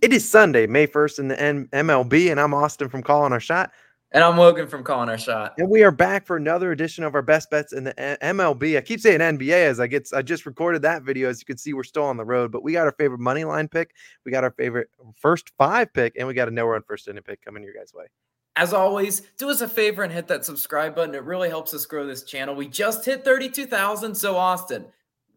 It is Sunday, May 1st in the N- MLB, and I'm Austin from Calling Our Shot. And I'm Logan from Calling Our Shot. And we are back for another edition of our best bets in the MLB. I keep saying NBA as I get I just recorded that video. As you can see, we're still on the road, but we got our favorite money line pick, we got our favorite first five pick, and we got a no run first inning pick coming your guys' way. As always, do us a favor and hit that subscribe button. It really helps us grow this channel. We just hit 32,000. So, Austin,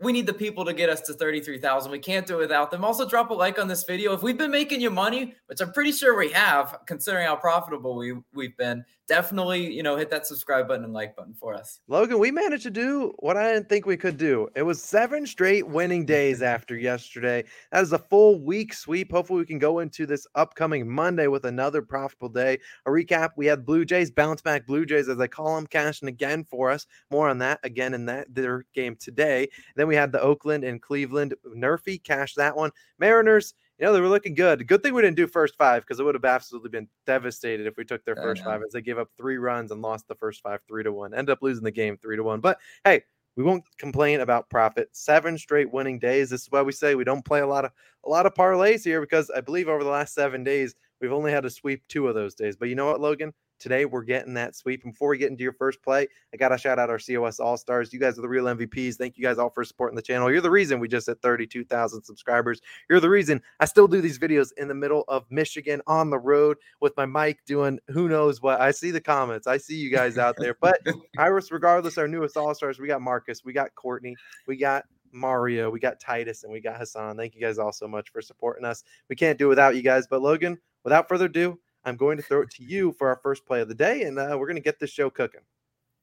we need the people to get us to 33,000. We can't do it without them. Also, drop a like on this video. If we've been making you money, which I'm pretty sure we have, considering how profitable we, we've been, definitely, you know, hit that subscribe button and like button for us. Logan, we managed to do what I didn't think we could do. It was seven straight winning days after yesterday. That is a full week sweep. Hopefully, we can go into this upcoming Monday with another profitable day. A recap we had Blue Jays, bounce back Blue Jays, as I call them, cashing again for us. More on that again in that their game today. Then we had the Oakland and Cleveland. Nerfy cashed that one. Mariners you know, they were looking good. Good thing we didn't do first five because it would have absolutely been devastated if we took their first five as they gave up three runs and lost the first five three to one. End up losing the game three to one. But hey, we won't complain about profit. Seven straight winning days. This is why we say we don't play a lot of a lot of parlays here because I believe over the last seven days we've only had to sweep two of those days. But you know what, Logan? Today we're getting that sweep. And before we get into your first play, I got to shout out our COS All Stars. You guys are the real MVPs. Thank you guys all for supporting the channel. You're the reason we just hit 32,000 subscribers. You're the reason I still do these videos in the middle of Michigan on the road with my mic doing who knows what. I see the comments. I see you guys out there. But Iris, regardless, our newest All Stars, we got Marcus, we got Courtney, we got Mario, we got Titus, and we got Hassan. Thank you guys all so much for supporting us. We can't do without you guys. But Logan, without further ado, I'm going to throw it to you for our first play of the day, and uh, we're going to get this show cooking.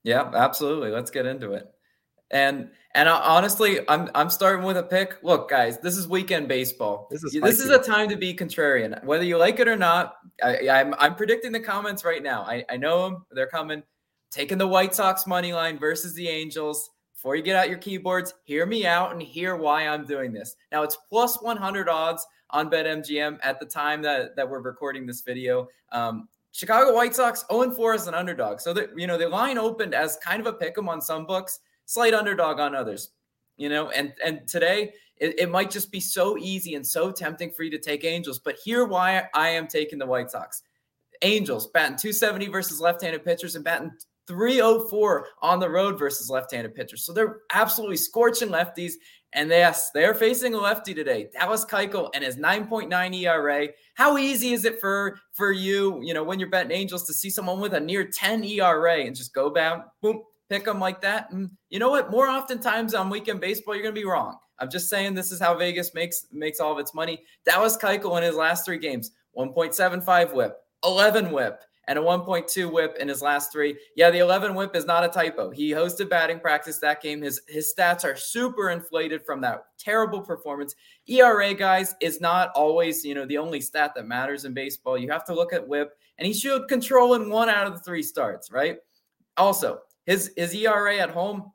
Yeah, absolutely. Let's get into it. And and I, honestly, I'm I'm starting with a pick. Look, guys, this is weekend baseball. This is this is a time to be contrarian, whether you like it or not. I, I'm I'm predicting the comments right now. I I know them; they're coming. Taking the White Sox money line versus the Angels. Before you get out your keyboards, hear me out and hear why I'm doing this. Now it's plus 100 odds on BetMGM at the time that, that we're recording this video. Um, Chicago White Sox 0 4 as an underdog. So that you know the line opened as kind of a pick 'em on some books, slight underdog on others. You know, and and today it, it might just be so easy and so tempting for you to take Angels. But here why I am taking the White Sox. Angels batting 270 versus left-handed pitchers and batting 304 on the road versus left-handed pitchers. So they're absolutely scorching lefties. And yes, they're facing a lefty today, Dallas Keuchel, and his 9.9 ERA. How easy is it for for you, you know, when you're betting Angels to see someone with a near 10 ERA and just go down, boom, pick them like that? And you know what? More oftentimes on weekend baseball, you're going to be wrong. I'm just saying this is how Vegas makes makes all of its money. Dallas Keuchel in his last three games, 1.75 WHIP, 11 WHIP, and a 1.2 whip in his last three. Yeah, the 11 whip is not a typo. He hosted batting practice that game. His his stats are super inflated from that terrible performance. ERA guys is not always, you know, the only stat that matters in baseball. You have to look at whip and he showed control in one out of the three starts, right? Also, his his ERA at home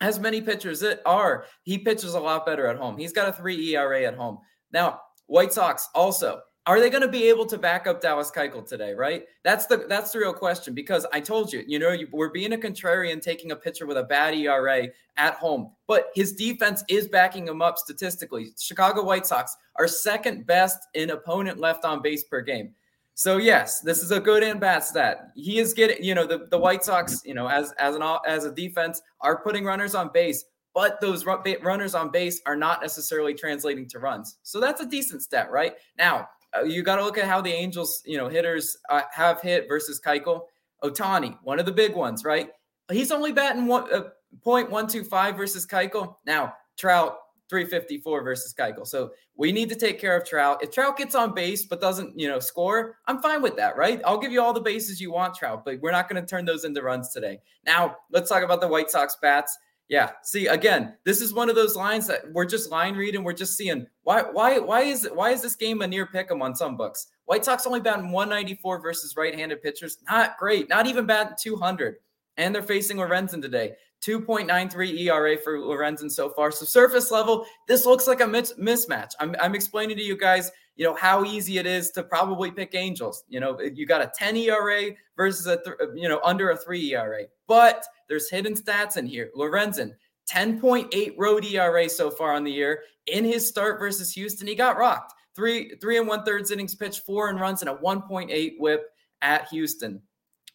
as many pitchers it are, he pitches a lot better at home. He's got a 3 ERA at home. Now, White Sox also are they going to be able to back up Dallas Keuchel today? Right. That's the that's the real question. Because I told you, you know, you, we're being a contrarian, taking a pitcher with a bad ERA at home, but his defense is backing him up statistically. Chicago White Sox are second best in opponent left on base per game. So yes, this is a good and bad stat. He is getting, you know, the, the White Sox, you know, as as an as a defense are putting runners on base, but those runners on base are not necessarily translating to runs. So that's a decent stat, right? Now, you got to look at how the Angels, you know, hitters uh, have hit versus Keuchel. Ohtani, one of the big ones, right? He's only batting one uh, 0.125 versus Keuchel. Now, Trout 354 versus Keuchel. So we need to take care of Trout. If Trout gets on base but doesn't, you know, score, I'm fine with that, right? I'll give you all the bases you want, Trout, but we're not going to turn those into runs today. Now, let's talk about the White Sox bats. Yeah. See, again, this is one of those lines that we're just line reading. We're just seeing why, why, why is why is this game a near pick 'em on some books? White Sox only batting 194 versus right-handed pitchers. Not great. Not even batting 200. And they're facing Lorenzen today. 2.93 ERA for Lorenzen so far. So surface level, this looks like a mismatch. I'm, I'm explaining to you guys, you know, how easy it is to probably pick Angels. You know, you got a 10 ERA versus a, th- you know, under a three ERA. But there's hidden stats in here. Lorenzen, 10.8 road ERA so far on the year. In his start versus Houston, he got rocked. three three and one thirds innings pitched, four and runs, and a 1.8 WHIP at Houston.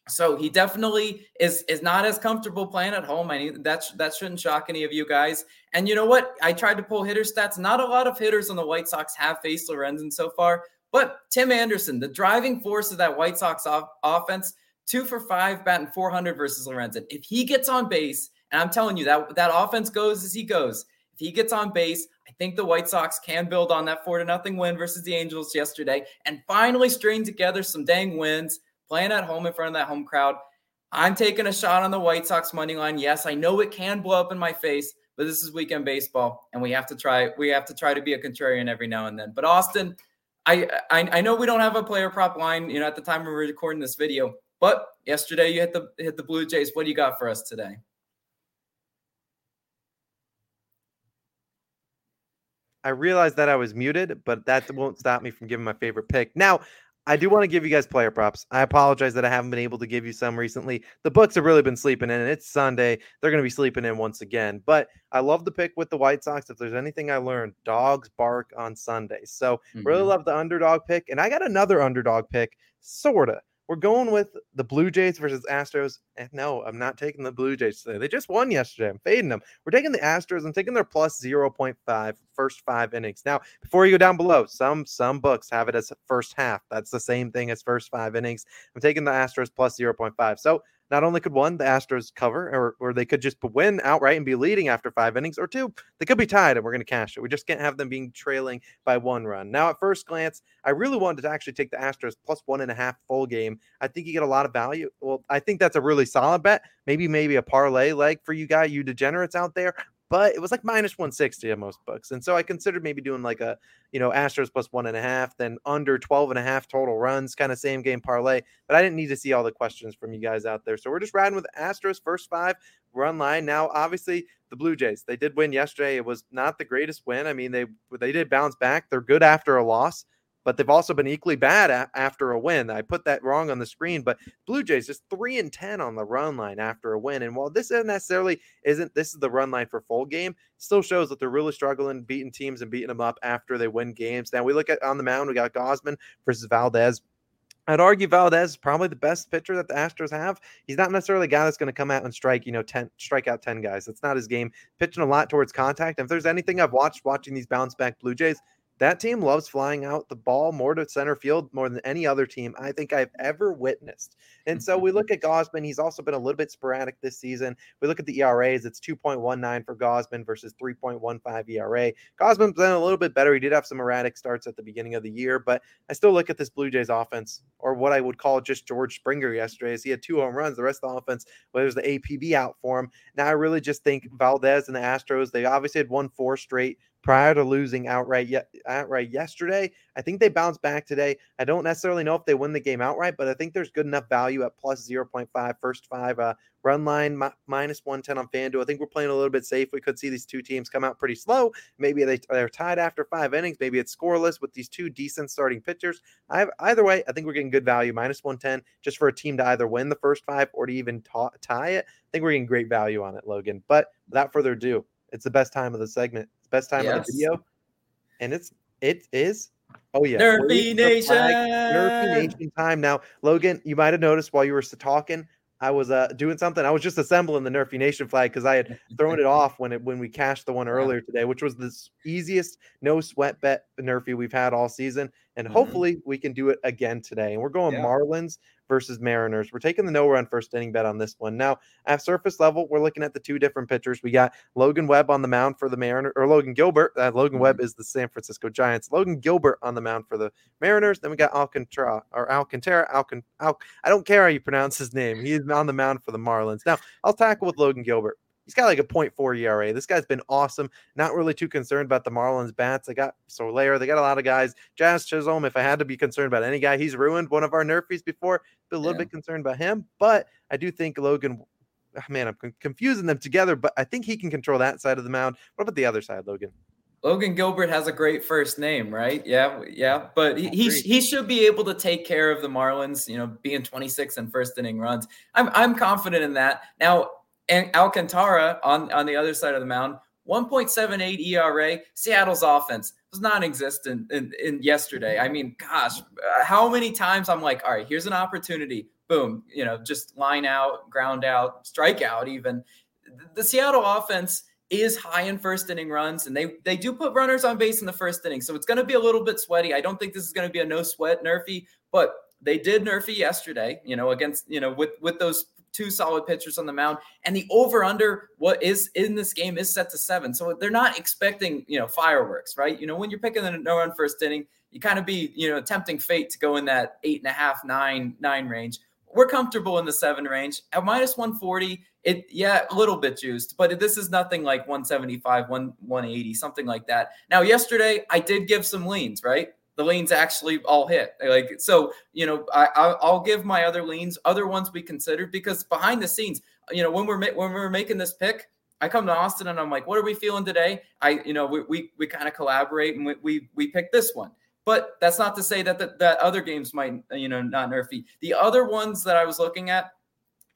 So he definitely is is not as comfortable playing at home. I mean, that's that shouldn't shock any of you guys. And you know what? I tried to pull hitter stats. Not a lot of hitters on the White Sox have faced Lorenzen so far, but Tim Anderson, the driving force of that White Sox off- offense, two for five, batting 400 versus Lorenzen. If he gets on base, and I'm telling you that that offense goes as he goes. If he gets on base, I think the White Sox can build on that four to nothing win versus the Angels yesterday, and finally string together some dang wins playing at home in front of that home crowd. I'm taking a shot on the White Sox money line. Yes, I know it can blow up in my face, but this is weekend baseball, and we have to try. We have to try to be a contrarian every now and then. But Austin, I, I I know we don't have a player prop line, you know, at the time we are recording this video. But yesterday you hit the hit the Blue Jays. What do you got for us today? I realized that I was muted, but that won't stop me from giving my favorite pick. Now, I do want to give you guys player props. I apologize that I haven't been able to give you some recently. The books have really been sleeping in, and it's Sunday. They're going to be sleeping in once again. But I love the pick with the White Sox. If there's anything I learned, dogs bark on Sundays. So mm-hmm. really love the underdog pick. And I got another underdog pick, sorta. We're going with the Blue Jays versus Astros. And no, I'm not taking the Blue Jays today. They just won yesterday. I'm fading them. We're taking the Astros. I'm taking their plus 0.5 first five innings. Now, before you go down below, some some books have it as first half. That's the same thing as first five innings. I'm taking the Astros plus 0.5. So not only could one, the Astros cover, or, or they could just win outright and be leading after five innings, or two, they could be tied and we're going to cash it. We just can't have them being trailing by one run. Now, at first glance, I really wanted to actually take the Astros plus one and a half full game. I think you get a lot of value. Well, I think that's a really solid bet. Maybe, maybe a parlay leg for you guys, you degenerates out there but it was like minus 160 at most books. And so I considered maybe doing like a, you know, Astros plus one and a half, then under 12 and a half total runs, kind of same game parlay. But I didn't need to see all the questions from you guys out there. So we're just riding with Astros first five run line. Now, obviously, the Blue Jays, they did win yesterday. It was not the greatest win. I mean, they they did bounce back. They're good after a loss but they've also been equally bad a- after a win. I put that wrong on the screen, but Blue Jays just three and ten on the run line after a win. And while this isn't necessarily isn't this is the run line for full game, still shows that they're really struggling beating teams and beating them up after they win games. Now we look at on the mound, we got Gausman versus Valdez. I'd argue Valdez is probably the best pitcher that the Astros have. He's not necessarily a guy that's going to come out and strike, you know, 10 strike out 10 guys. That's not his game. Pitching a lot towards contact. And if there's anything I've watched watching these bounce back Blue Jays, that team loves flying out the ball more to center field more than any other team I think I've ever witnessed. And so we look at Gausman. He's also been a little bit sporadic this season. We look at the ERAs. It's 2.19 for Gausman versus 3.15 ERA. Gausman's been a little bit better. He did have some erratic starts at the beginning of the year, but I still look at this Blue Jays offense, or what I would call just George Springer yesterday, as he had two home runs. The rest of the offense, well, there's the APB out for him. Now I really just think Valdez and the Astros, they obviously had won four straight prior to losing outright yet outright yesterday. I think they bounce back today. I don't necessarily know if they win the game outright, but I think there's good enough value at plus 0.5 first five uh, run line mi- minus 110 on FanDuel. I think we're playing a little bit safe. We could see these two teams come out pretty slow. Maybe they, they're tied after five innings. Maybe it's scoreless with these two decent starting pitchers. I, either way, I think we're getting good value minus 110 just for a team to either win the first five or to even ta- tie it. I think we're getting great value on it, Logan. But without further ado, it's the best time of the segment best time yes. of the video, and it's it is. Oh yeah, Nerfy Nation. Nerfy Nation time now. Logan, you might have noticed while you were talking, I was uh, doing something. I was just assembling the Nerfy Nation flag because I had thrown it off when it when we cashed the one earlier today, which was the easiest no sweat bet Nerfy we've had all season, and mm-hmm. hopefully we can do it again today. And we're going yeah. Marlins versus Mariners. We're taking the no run first inning bet on this one. Now, at surface level, we're looking at the two different pitchers. We got Logan Webb on the mound for the Mariners, or Logan Gilbert. Uh, Logan mm-hmm. Webb is the San Francisco Giants. Logan Gilbert on the mound for the Mariners. Then we got Alcantara or Alcantara. Alcan, Al, I don't care how you pronounce his name. He's on the mound for the Marlins. Now, I'll tackle with Logan Gilbert. He's got like a 0.4 ERA. This guy's been awesome. Not really too concerned about the Marlins bats. They got Soler. They got a lot of guys. Jazz Chisholm. If I had to be concerned about any guy, he's ruined one of our nerfies before. Be a little yeah. bit concerned about him, but I do think Logan. Ah, man, I'm confusing them together, but I think he can control that side of the mound. What about the other side, Logan? Logan Gilbert has a great first name, right? Yeah, yeah, but he, he, he should be able to take care of the Marlins. You know, being 26 and first inning runs. I'm I'm confident in that. Now and Alcantara on, on the other side of the mound, 1.78 ERA. Seattle's offense, was non-existent in, in yesterday. I mean, gosh, uh, how many times I'm like, all right, here's an opportunity. Boom, you know, just line out, ground out, strike out. Even the Seattle offense is high in first inning runs, and they they do put runners on base in the first inning, so it's going to be a little bit sweaty. I don't think this is going to be a no sweat nerfy, but they did nerfy yesterday. You know, against you know with with those two solid pitchers on the mound, and the over under what is in this game is set to seven. So they're not expecting you know fireworks, right? You know, when you're picking the no run first inning, you kind of be you know tempting fate to go in that eight and a half, nine, nine range. We're comfortable in the seven range at minus 140. It yeah, a little bit juiced, but this is nothing like 175, 1 180, something like that. Now, yesterday I did give some leans, right? The leans actually all hit. Like so, you know, I I'll give my other leans, other ones we considered because behind the scenes, you know, when we're when we're making this pick, I come to Austin and I'm like, what are we feeling today? I you know we we, we kind of collaborate and we, we we pick this one. But that's not to say that the, that other games might you know not nerfy. The other ones that I was looking at.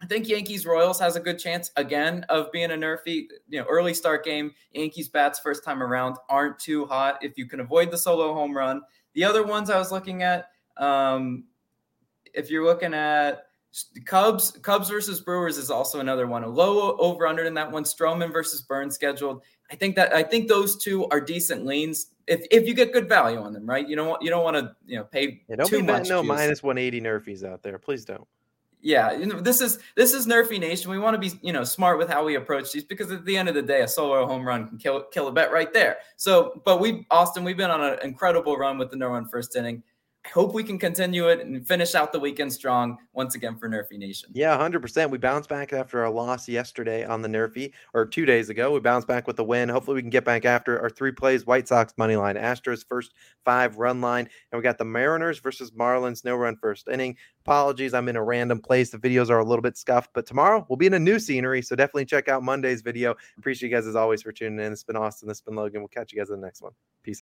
I think Yankees Royals has a good chance again of being a nerfy. You know, early start game. Yankees bats first time around aren't too hot. If you can avoid the solo home run, the other ones I was looking at, um, if you're looking at Cubs, Cubs versus Brewers is also another one. A low over under in that one. Stroman versus Burnes scheduled. I think that I think those two are decent leans if if you get good value on them, right? You don't want you don't want to you know pay yeah, don't too be much. No minus one eighty nerfies out there, please don't. Yeah, you know this is this is Nerfy Nation. We want to be you know smart with how we approach these because at the end of the day, a solo home run can kill kill a bet right there. So, but we Austin, we've been on an incredible run with the no run first inning. Hope we can continue it and finish out the weekend strong once again for Nerfy Nation. Yeah, 100%. We bounced back after our loss yesterday on the Nerfy, or two days ago. We bounced back with the win. Hopefully, we can get back after our three plays White Sox money line, Astros first five run line, and we got the Mariners versus Marlins no run first inning. Apologies, I'm in a random place. The videos are a little bit scuffed, but tomorrow we'll be in a new scenery. So definitely check out Monday's video. Appreciate you guys as always for tuning in. It's been Austin. This has been Logan. We'll catch you guys in the next one. Peace.